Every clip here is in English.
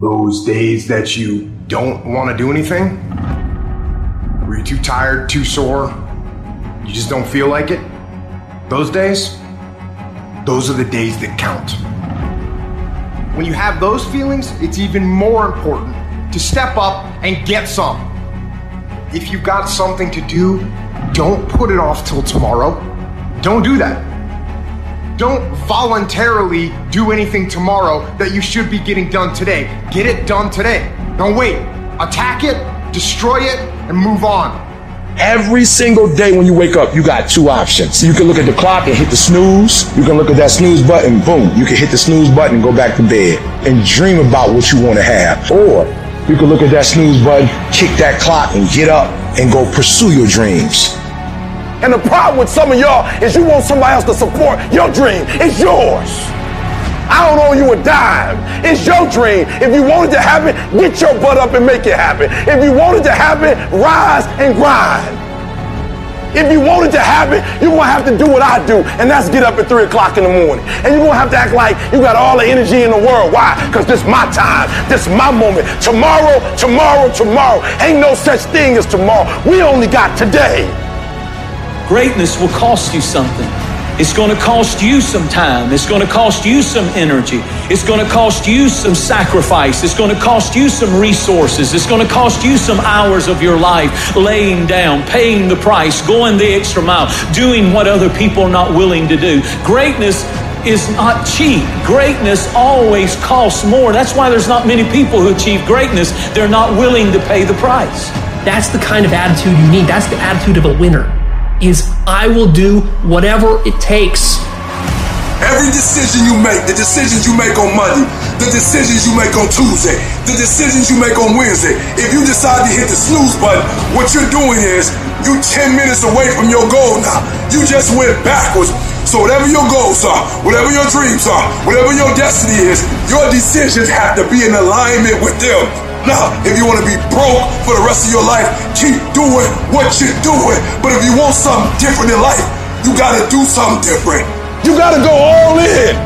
Those days that you don't want to do anything? Were you too tired, too sore? You just don't feel like it? Those days? Those are the days that count. When you have those feelings, it's even more important to step up and get some. If you've got something to do, don't put it off till tomorrow. Don't do that. Don't voluntarily do anything tomorrow that you should be getting done today. Get it done today. Don't wait. Attack it, destroy it, and move on. Every single day when you wake up, you got two options. You can look at the clock and hit the snooze. You can look at that snooze button, boom. You can hit the snooze button and go back to bed and dream about what you want to have. Or you can look at that snooze button, kick that clock, and get up and go pursue your dreams. And the problem with some of y'all is you want somebody else to support your dream. It's yours. I don't owe you a dime. It's your dream. If you want it to happen, get your butt up and make it happen. If you want it to happen, rise and grind. If you want it to happen, you're gonna have to do what I do, and that's get up at 3 o'clock in the morning. And you're gonna have to act like you got all the energy in the world. Why? Because this my time. This my moment. Tomorrow, tomorrow, tomorrow. Ain't no such thing as tomorrow. We only got today. Greatness will cost you something. It's going to cost you some time. It's going to cost you some energy. It's going to cost you some sacrifice. It's going to cost you some resources. It's going to cost you some hours of your life laying down, paying the price, going the extra mile, doing what other people are not willing to do. Greatness is not cheap. Greatness always costs more. That's why there's not many people who achieve greatness. They're not willing to pay the price. That's the kind of attitude you need. That's the attitude of a winner. Is I will do whatever it takes. Every decision you make, the decisions you make on Monday, the decisions you make on Tuesday, the decisions you make on Wednesday, if you decide to hit the snooze button, what you're doing is you 10 minutes away from your goal now. You just went backwards. So whatever your goals are, whatever your dreams are, whatever your destiny is, your decisions have to be in alignment with them. Now, if you want to be broke for the rest of your life, keep doing what you're doing. But if you want something different in life, you got to do something different. You got to go all in.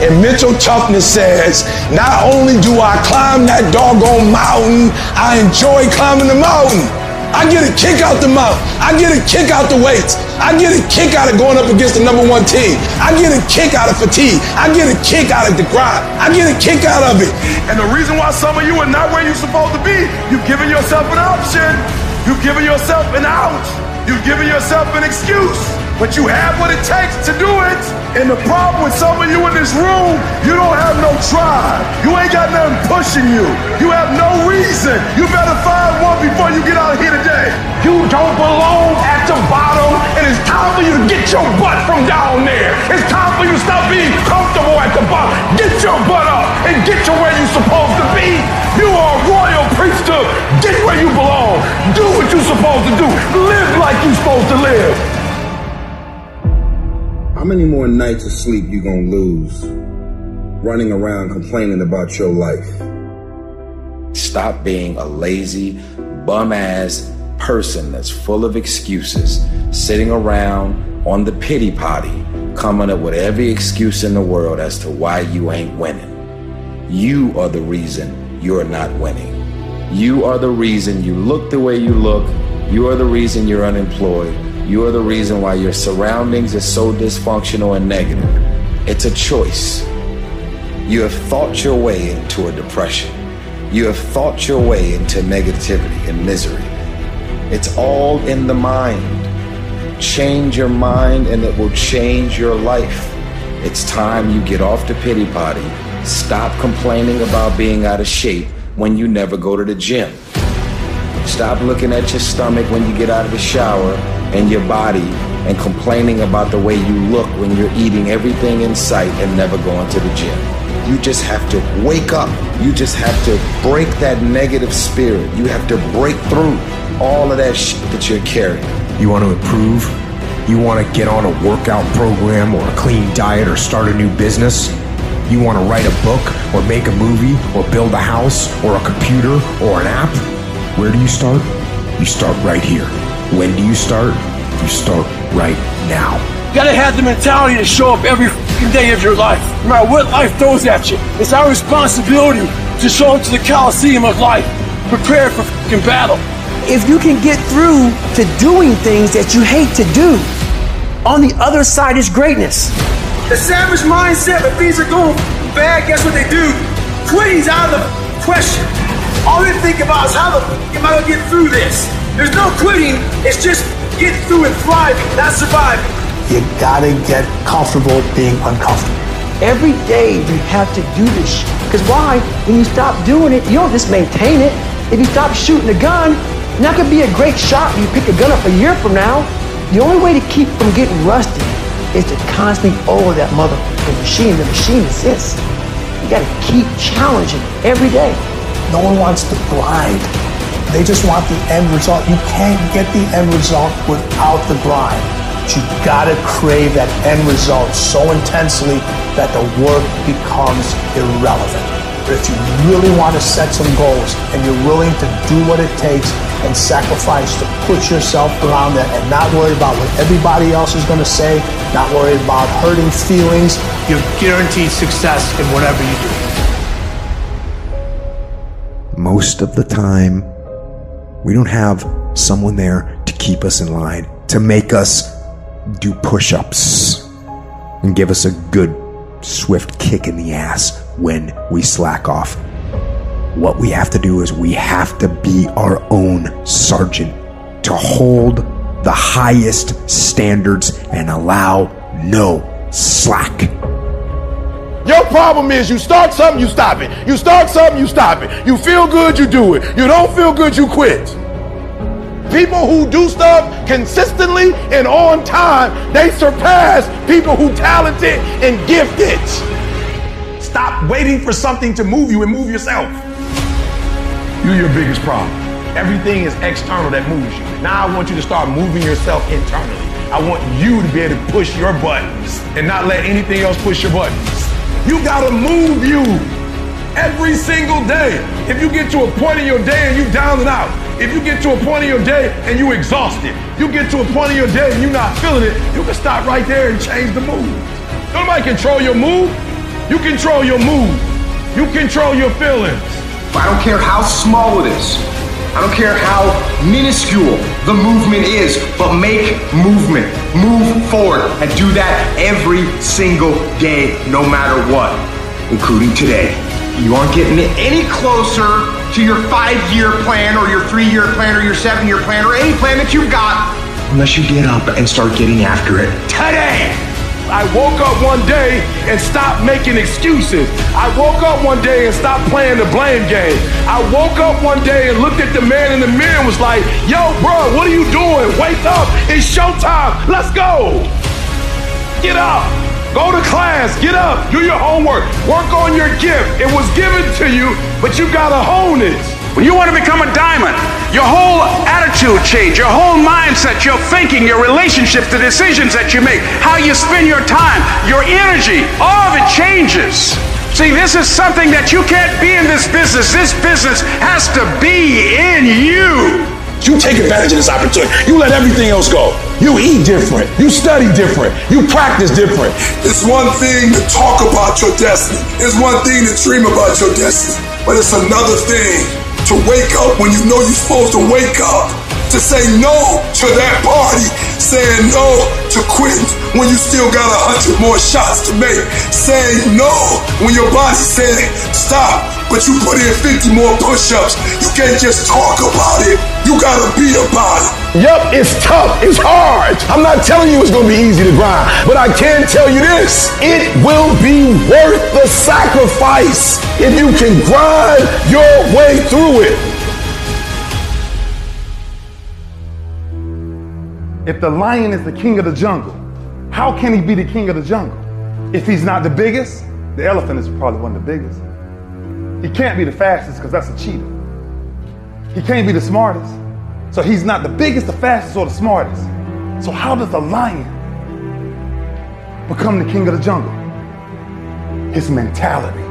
And mental toughness says, not only do I climb that doggone mountain, I enjoy climbing the mountain. I get a kick out the mountain. I get a kick out the weights. I get a kick out of going up against the number one team. I get a kick out of fatigue. I get a kick out of the grind. I get a kick out of it. And the reason why some of you are not where you're supposed to be, you've given yourself an option. You've given yourself an out. You've given yourself an excuse. But you have what it takes to do it. And the problem with some of you in this room, you don't have no drive. You ain't got nothing pushing you. You have no reason. You better find one before you get out of here today. You don't belong at the bottom, and it's time for you to get your butt from down there. It's time for you to stop being comfortable at the bottom. Get your butt up and get to where you're supposed to be. You are a royal priesthood. Get where you belong. Do what you're supposed to do. Live like you're supposed to live. How many more nights of sleep you gonna lose running around complaining about your life? Stop being a lazy, bum ass person that's full of excuses, sitting around on the pity potty, coming up with every excuse in the world as to why you ain't winning. You are the reason you're not winning. You are the reason you look the way you look. You are the reason you're unemployed. You are the reason why your surroundings are so dysfunctional and negative. It's a choice. You have thought your way into a depression. You have thought your way into negativity and misery. It's all in the mind. Change your mind and it will change your life. It's time you get off the pity party. Stop complaining about being out of shape when you never go to the gym. Stop looking at your stomach when you get out of the shower and your body and complaining about the way you look when you're eating everything in sight and never going to the gym. You just have to wake up. You just have to break that negative spirit. You have to break through all of that shit that you're carrying. You want to improve? You want to get on a workout program or a clean diet or start a new business? You want to write a book or make a movie or build a house or a computer or an app? Where do you start? You start right here. When do you start? You start right now. You gotta have the mentality to show up every fucking day of your life, no matter what life throws at you. It's our responsibility to show up to the Coliseum of life, prepare for fucking battle. If you can get through to doing things that you hate to do, on the other side is greatness. The savage mindset, when things are going bad, guess what they do? Quitting's out of the question. All they think about is how the am I gonna get through this? There's no quitting, it's just get through and thrive, not survive. You gotta get comfortable being uncomfortable. Every day you have to do this. Because why? When you stop doing it, you don't just maintain it. If you stop shooting a gun, you're not gonna be a great shot when you pick a gun up a year from now. The only way to keep from getting rusty is to constantly over that motherfucking machine. The machine exists. You gotta keep challenging every day. No one wants to grind. They just want the end result. You can't get the end result without the grind. But you gotta crave that end result so intensely that the work becomes irrelevant. But if you really want to set some goals and you're willing to do what it takes and sacrifice to put yourself around that and not worry about what everybody else is going to say, not worry about hurting feelings, you're guaranteed success in whatever you do. Most of the time, we don't have someone there to keep us in line, to make us do push ups, and give us a good, swift kick in the ass when we slack off. What we have to do is we have to be our own sergeant to hold the highest standards and allow no slack. Your problem is you start something, you stop it. You start something, you stop it. You feel good, you do it. You don't feel good, you quit. People who do stuff consistently and on time, they surpass people who talented and gifted. Stop waiting for something to move you and move yourself. You're your biggest problem. Everything is external that moves you. Now I want you to start moving yourself internally. I want you to be able to push your buttons and not let anything else push your buttons. You gotta move you every single day. If you get to a point in your day and you down and out, if you get to a point in your day and you exhausted, you get to a point in your day and you're not feeling it, you can stop right there and change the mood. Nobody control your mood. You control your mood. You control your feelings. I don't care how small it is. I don't care how minuscule the movement is, but make movement. Move forward and do that every single day, no matter what, including today. You aren't getting any closer to your five year plan or your three year plan or your seven year plan or any plan that you've got unless you get up and start getting after it today. I woke up one day and stopped making excuses. I woke up one day and stopped playing the blame game. I woke up one day and looked at the man in the mirror and was like, yo, bro, what are you doing? Wake up. It's showtime. Let's go. Get up. Go to class. Get up. Do your homework. Work on your gift. It was given to you, but you got to hone it. When you want to become a diamond, your whole attitude change, your whole mindset, your thinking, your relationship, the decisions that you make, how you spend your time, your energy, all of it changes. See, this is something that you can't be in this business. This business has to be in you. You take advantage of this opportunity. You let everything else go. You eat different. You study different. You practice different. It's one thing to talk about your destiny. It's one thing to dream about your destiny. But it's another thing to wake up when you know you're supposed to wake up, to say no to that party, saying no to quitting when you still got a hundred more shots to make, saying no when your body said stop, but you put in 50 more push-ups. You can't just talk about it. You gotta be about it. Yep, it's tough. It's hard. I'm not telling you it's gonna be easy to grind, but I can tell you this. It will be worth the sacrifice if you can grind your way through it. If the lion is the king of the jungle, how can he be the king of the jungle? If he's not the biggest, the elephant is probably one of the biggest. He can't be the fastest because that's a cheetah. He can't be the smartest. So he's not the biggest, the fastest, or the smartest. So how does the lion become the king of the jungle? His mentality.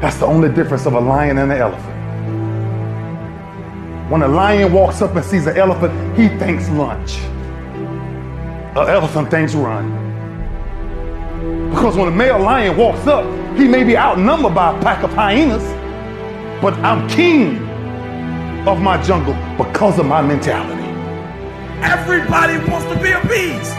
That's the only difference of a lion and an elephant. When a lion walks up and sees an elephant, he thinks lunch. An elephant thinks run. Because when a male lion walks up, he may be outnumbered by a pack of hyenas, but I'm king of my jungle because of my mentality. Everybody wants to be a beast.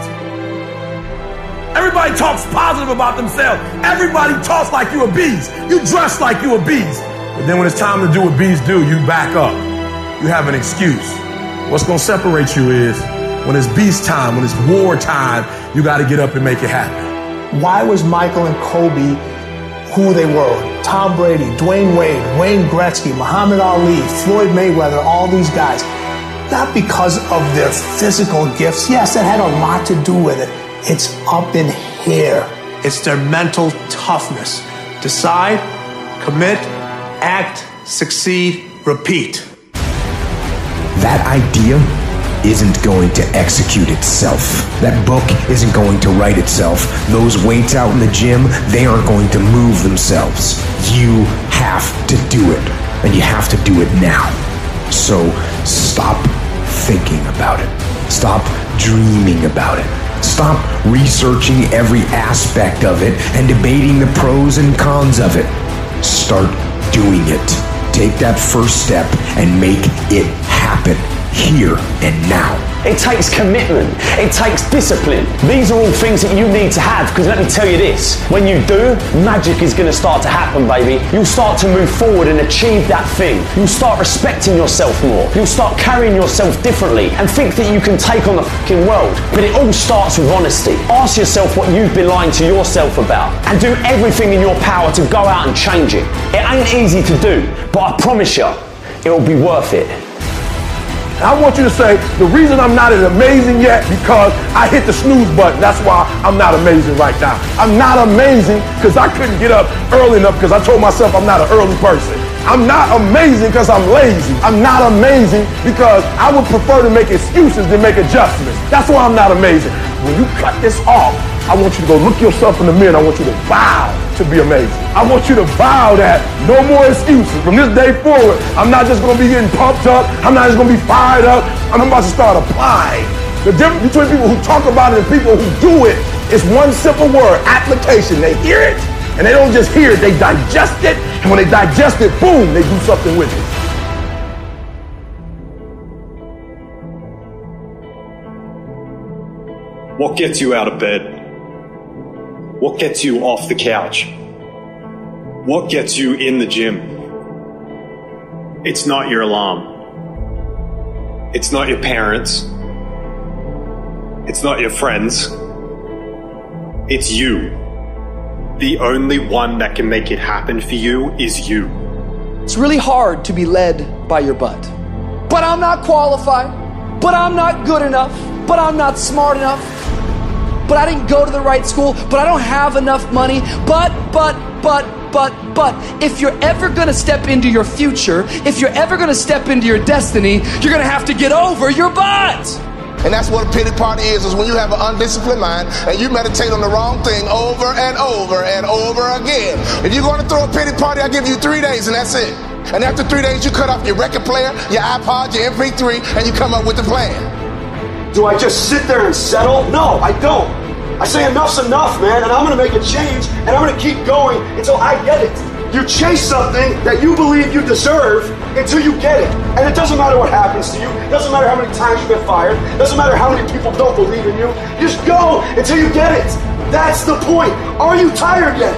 Everybody talks positive about themselves. Everybody talks like you a beast. You dress like you a beast. But then when it's time to do what beasts do, you back up. You have an excuse. What's going to separate you is when it's beast time, when it's war time, you got to get up and make it happen. Why was Michael and Kobe who they were? Tom Brady, Dwyane Wade, Wayne Gretzky, Muhammad Ali, Floyd Mayweather, all these guys. Not because of their physical gifts. Yes, that had a lot to do with it. It's up in here. It's their mental toughness. Decide, commit, act, succeed, repeat. That idea isn't going to execute itself. That book isn't going to write itself. Those weights out in the gym, they aren't going to move themselves. You have to do it, and you have to do it now. So stop thinking about it. Stop dreaming about it. Stop researching every aspect of it and debating the pros and cons of it. Start doing it. Take that first step and make it happen here and now. It takes commitment. It takes discipline. These are all things that you need to have because let me tell you this when you do, magic is going to start to happen, baby. You'll start to move forward and achieve that thing. You'll start respecting yourself more. You'll start carrying yourself differently and think that you can take on the fucking world. But it all starts with honesty. Ask yourself what you've been lying to yourself about and do everything in your power to go out and change it. It ain't easy to do, but I promise you, it'll be worth it. I want you to say, the reason I'm not as amazing yet because I hit the snooze button. That's why I'm not amazing right now. I'm not amazing because I couldn't get up early enough because I told myself I'm not an early person. I'm not amazing because I'm lazy. I'm not amazing because I would prefer to make excuses than make adjustments. That's why I'm not amazing. When you cut this off, I want you to go look yourself in the mirror and I want you to vow to be amazing. I want you to vow that no more excuses. From this day forward, I'm not just gonna be getting pumped up. I'm not just gonna be fired up. I'm about to start applying. The difference between people who talk about it and people who do it is one simple word, application. They hear it and they don't just hear it, they digest it. And when they digest it, boom, they do something with it. What gets you out of bed? What gets you off the couch? What gets you in the gym? It's not your alarm. It's not your parents. It's not your friends. It's you. The only one that can make it happen for you is you. It's really hard to be led by your butt. But I'm not qualified. But I'm not good enough. But I'm not smart enough. But I didn't go to the right school. But I don't have enough money. But, but, but, but, but. If you're ever gonna step into your future, if you're ever gonna step into your destiny, you're gonna have to get over your butt. And that's what a pity party is, is when you have an undisciplined mind and you meditate on the wrong thing over and over and over again. If you're going to throw a pity party, I give you three days and that's it. And after three days, you cut off your record player, your iPod, your MP3, and you come up with a plan. Do I just sit there and settle? No, I don't. I say enough's enough, man, and I'm gonna make a change, and I'm gonna keep going until I get it. You chase something that you believe you deserve until you get it. And it doesn't matter what happens to you. It doesn't matter how many times you get fired. It doesn't matter how many people don't believe in you. Just go until you get it. That's the point. Are you tired yet?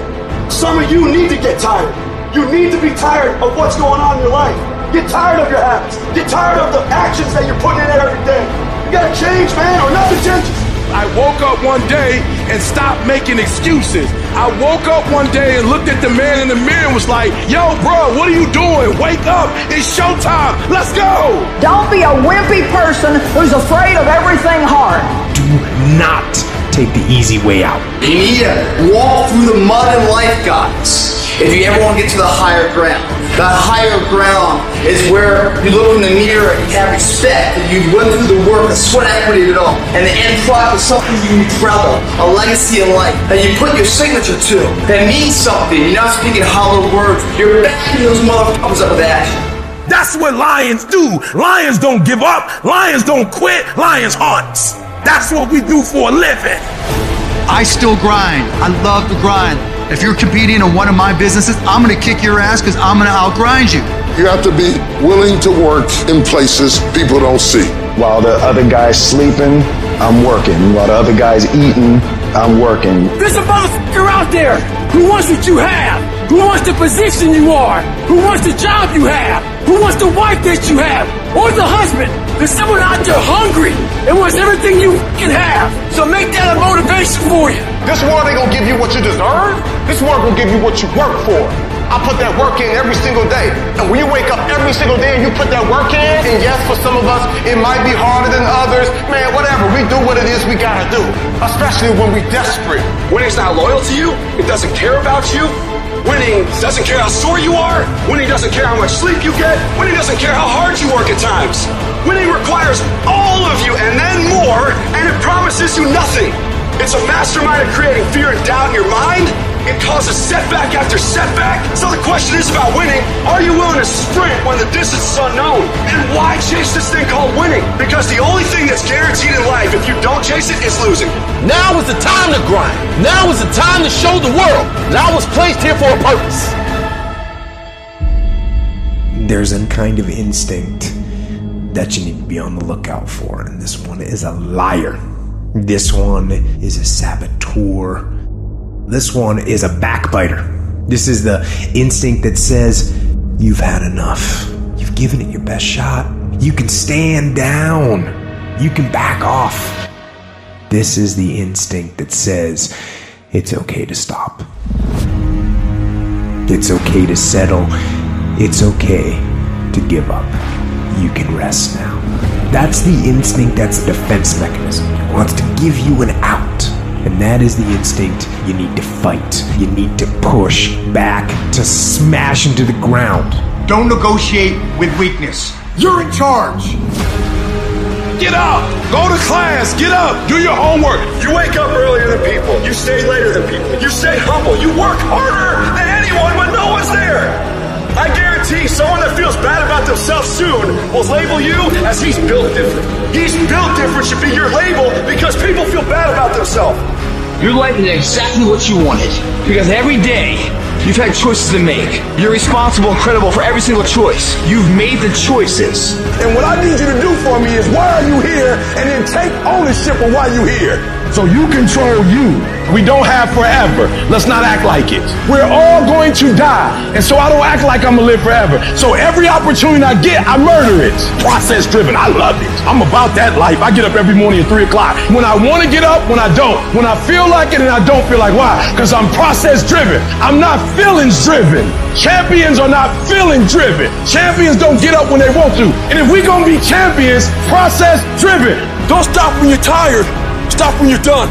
Some of you need to get tired. You need to be tired of what's going on in your life. Get tired of your habits. Get tired of the actions that you're putting in every day. You gotta change, man, or nothing changes. I woke up one day and stopped making excuses. I woke up one day and looked at the man in the mirror and was like, yo, bro, what are you doing? Wake up. It's showtime. Let's go. Don't be a wimpy person who's afraid of everything hard. Do not take the easy way out. You need to walk through the mud and life, guys. If you ever want to get to the higher ground, that higher ground is where you look in the mirror and you have respect that you've went through the work, the sweat equity of it all. And the end product is something you can be proud of, a legacy in life that you put your signature to, that means something. You're not speaking hollow words. You're backing those motherfuckers up with action. That's what lions do. Lions don't give up. Lions don't quit. Lions hunt. That's what we do for a living. I still grind. I love to grind. If you're competing in one of my businesses, I'm gonna kick your ass because I'm gonna outgrind you. You have to be willing to work in places people don't see. While the other guy's sleeping, I'm working. While the other guy's eating, I'm working. There's a motherfucker out there who wants what you have, who wants the position you are, who wants the job you have, who wants the wife that you have, or the husband. There's someone out there hungry and wants everything you can have. So make that a motivation for you. This world ain't gonna give you what you deserve. This will give you what you work for. I put that work in every single day. And when you wake up every single day and you put that work in, and yes, for some of us, it might be harder than others. Man, whatever. We do what it is we gotta do. Especially when we're desperate. Winning's not loyal to you. It doesn't care about you. Winning doesn't care how sore you are. Winning doesn't care how much sleep you get. Winning doesn't care how hard you work at times. Winning requires all of you and then more, and it promises you nothing. It's a mastermind of creating fear and doubt in your mind. It causes setback after setback. So the question is about winning. Are you willing to sprint when the distance is unknown? And why chase this thing called winning? Because the only thing that's guaranteed in life, if you don't chase it, is losing. Now is the time to grind. Now is the time to show the world that I was placed here for a purpose. There's a kind of instinct that you need to be on the lookout for, and this one is a liar. This one is a saboteur. This one is a backbiter. This is the instinct that says, You've had enough. You've given it your best shot. You can stand down. You can back off. This is the instinct that says, It's okay to stop. It's okay to settle. It's okay to give up. You can rest now. That's the instinct, that's the defense mechanism. It wants to give you an out. And that is the instinct you need to fight. You need to push back, to smash into the ground. Don't negotiate with weakness. You're in charge. Get up! Go to class! Get up! Do your homework! You wake up earlier than people. You stay later than people. You stay humble. You work harder than anyone when no one's there. I guarantee someone that feels bad about themselves soon will label you as he's built different. He's built different should be your label because people feel bad about themselves. Your life is exactly what you wanted. Because every day, you've had choices to make. You're responsible and credible for every single choice. You've made the choices. And what I need you to do for me is why are you here? And then take ownership of why you're here. So you control you. We don't have forever. Let's not act like it. We're all going to die. And so I don't act like I'm going to live forever. So every opportunity I get, I murder it. Process driven. I love it. I'm about that life. I get up every morning at 3 o'clock. When I want to get up, when I don't. When I feel like it and I don't feel like why? Because I'm process driven. I'm not feelings driven. Champions are not feeling driven. Champions don't get up when they want to. And if we're going to be champions, process driven. Don't stop when you're tired. Stop when you're done.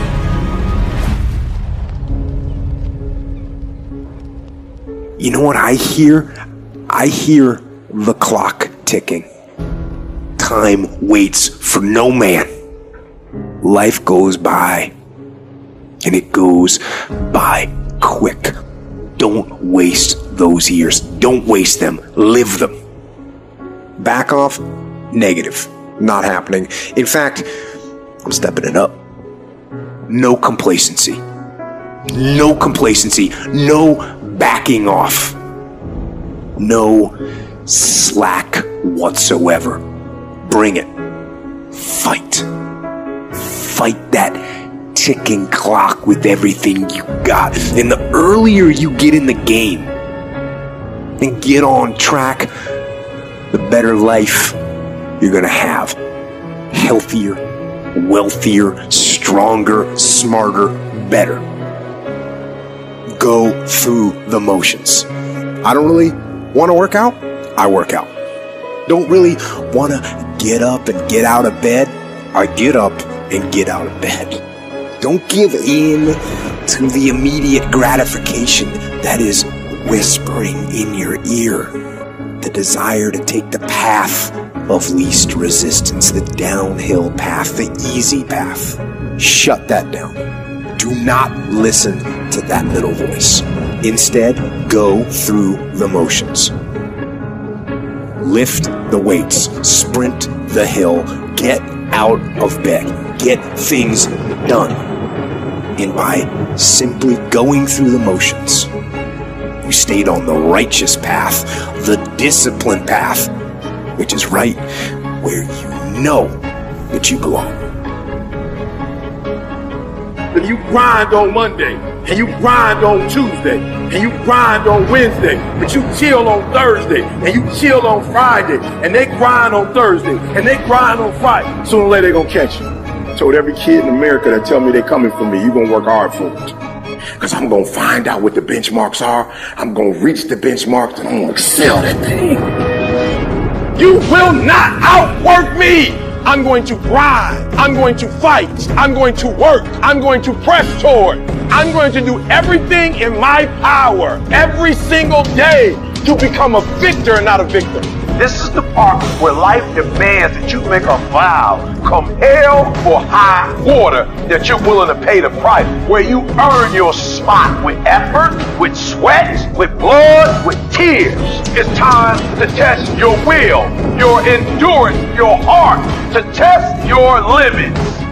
You know what I hear? I hear the clock ticking. Time waits for no man. Life goes by, and it goes by quick. Don't waste those years. Don't waste them. Live them. Back off? Negative. Not happening. In fact, I'm stepping it up. No complacency. No complacency. No backing off. No slack whatsoever. Bring it. Fight. Fight that ticking clock with everything you got. And the earlier you get in the game and get on track, the better life you're going to have. Healthier, wealthier, stronger, smarter, better. Go through the motions. I don't really want to work out. I work out. Don't really want to get up and get out of bed. I get up and get out of bed. Don't give in to the immediate gratification that is whispering in your ear. The desire to take the path of least resistance, the downhill path, the easy path. Shut that down. Do not listen to that little voice. Instead, go through the motions. Lift the weights, sprint the hill, get out of bed, get things done. And by simply going through the motions. You stayed on the righteous path, the disciplined path, which is right where you know that you belong. If you grind on Monday, and you grind on Tuesday, and you grind on Wednesday, but you chill on Thursday, and you chill on Friday, and they grind on Thursday, and they grind on Friday, sooner or later they're gonna catch you. I told every kid in America that tell me they're coming for me, you're gonna work hard for it. Cause I'm gonna find out what the benchmarks are, I'm gonna reach the benchmarks, and I'm gonna excel that thing. You will not outwork me! I'm going to grind. I'm going to fight. I'm going to work. I'm going to press toward. I'm going to do everything in my power every single day to become a victor and not a victim. This is the part where life demands that you make a vow, come hell or high water, that you're willing to pay the price, where you earn your spot with effort, with sweat, with blood, with tears. It's time to test your will, your endurance, your heart, to test your limits.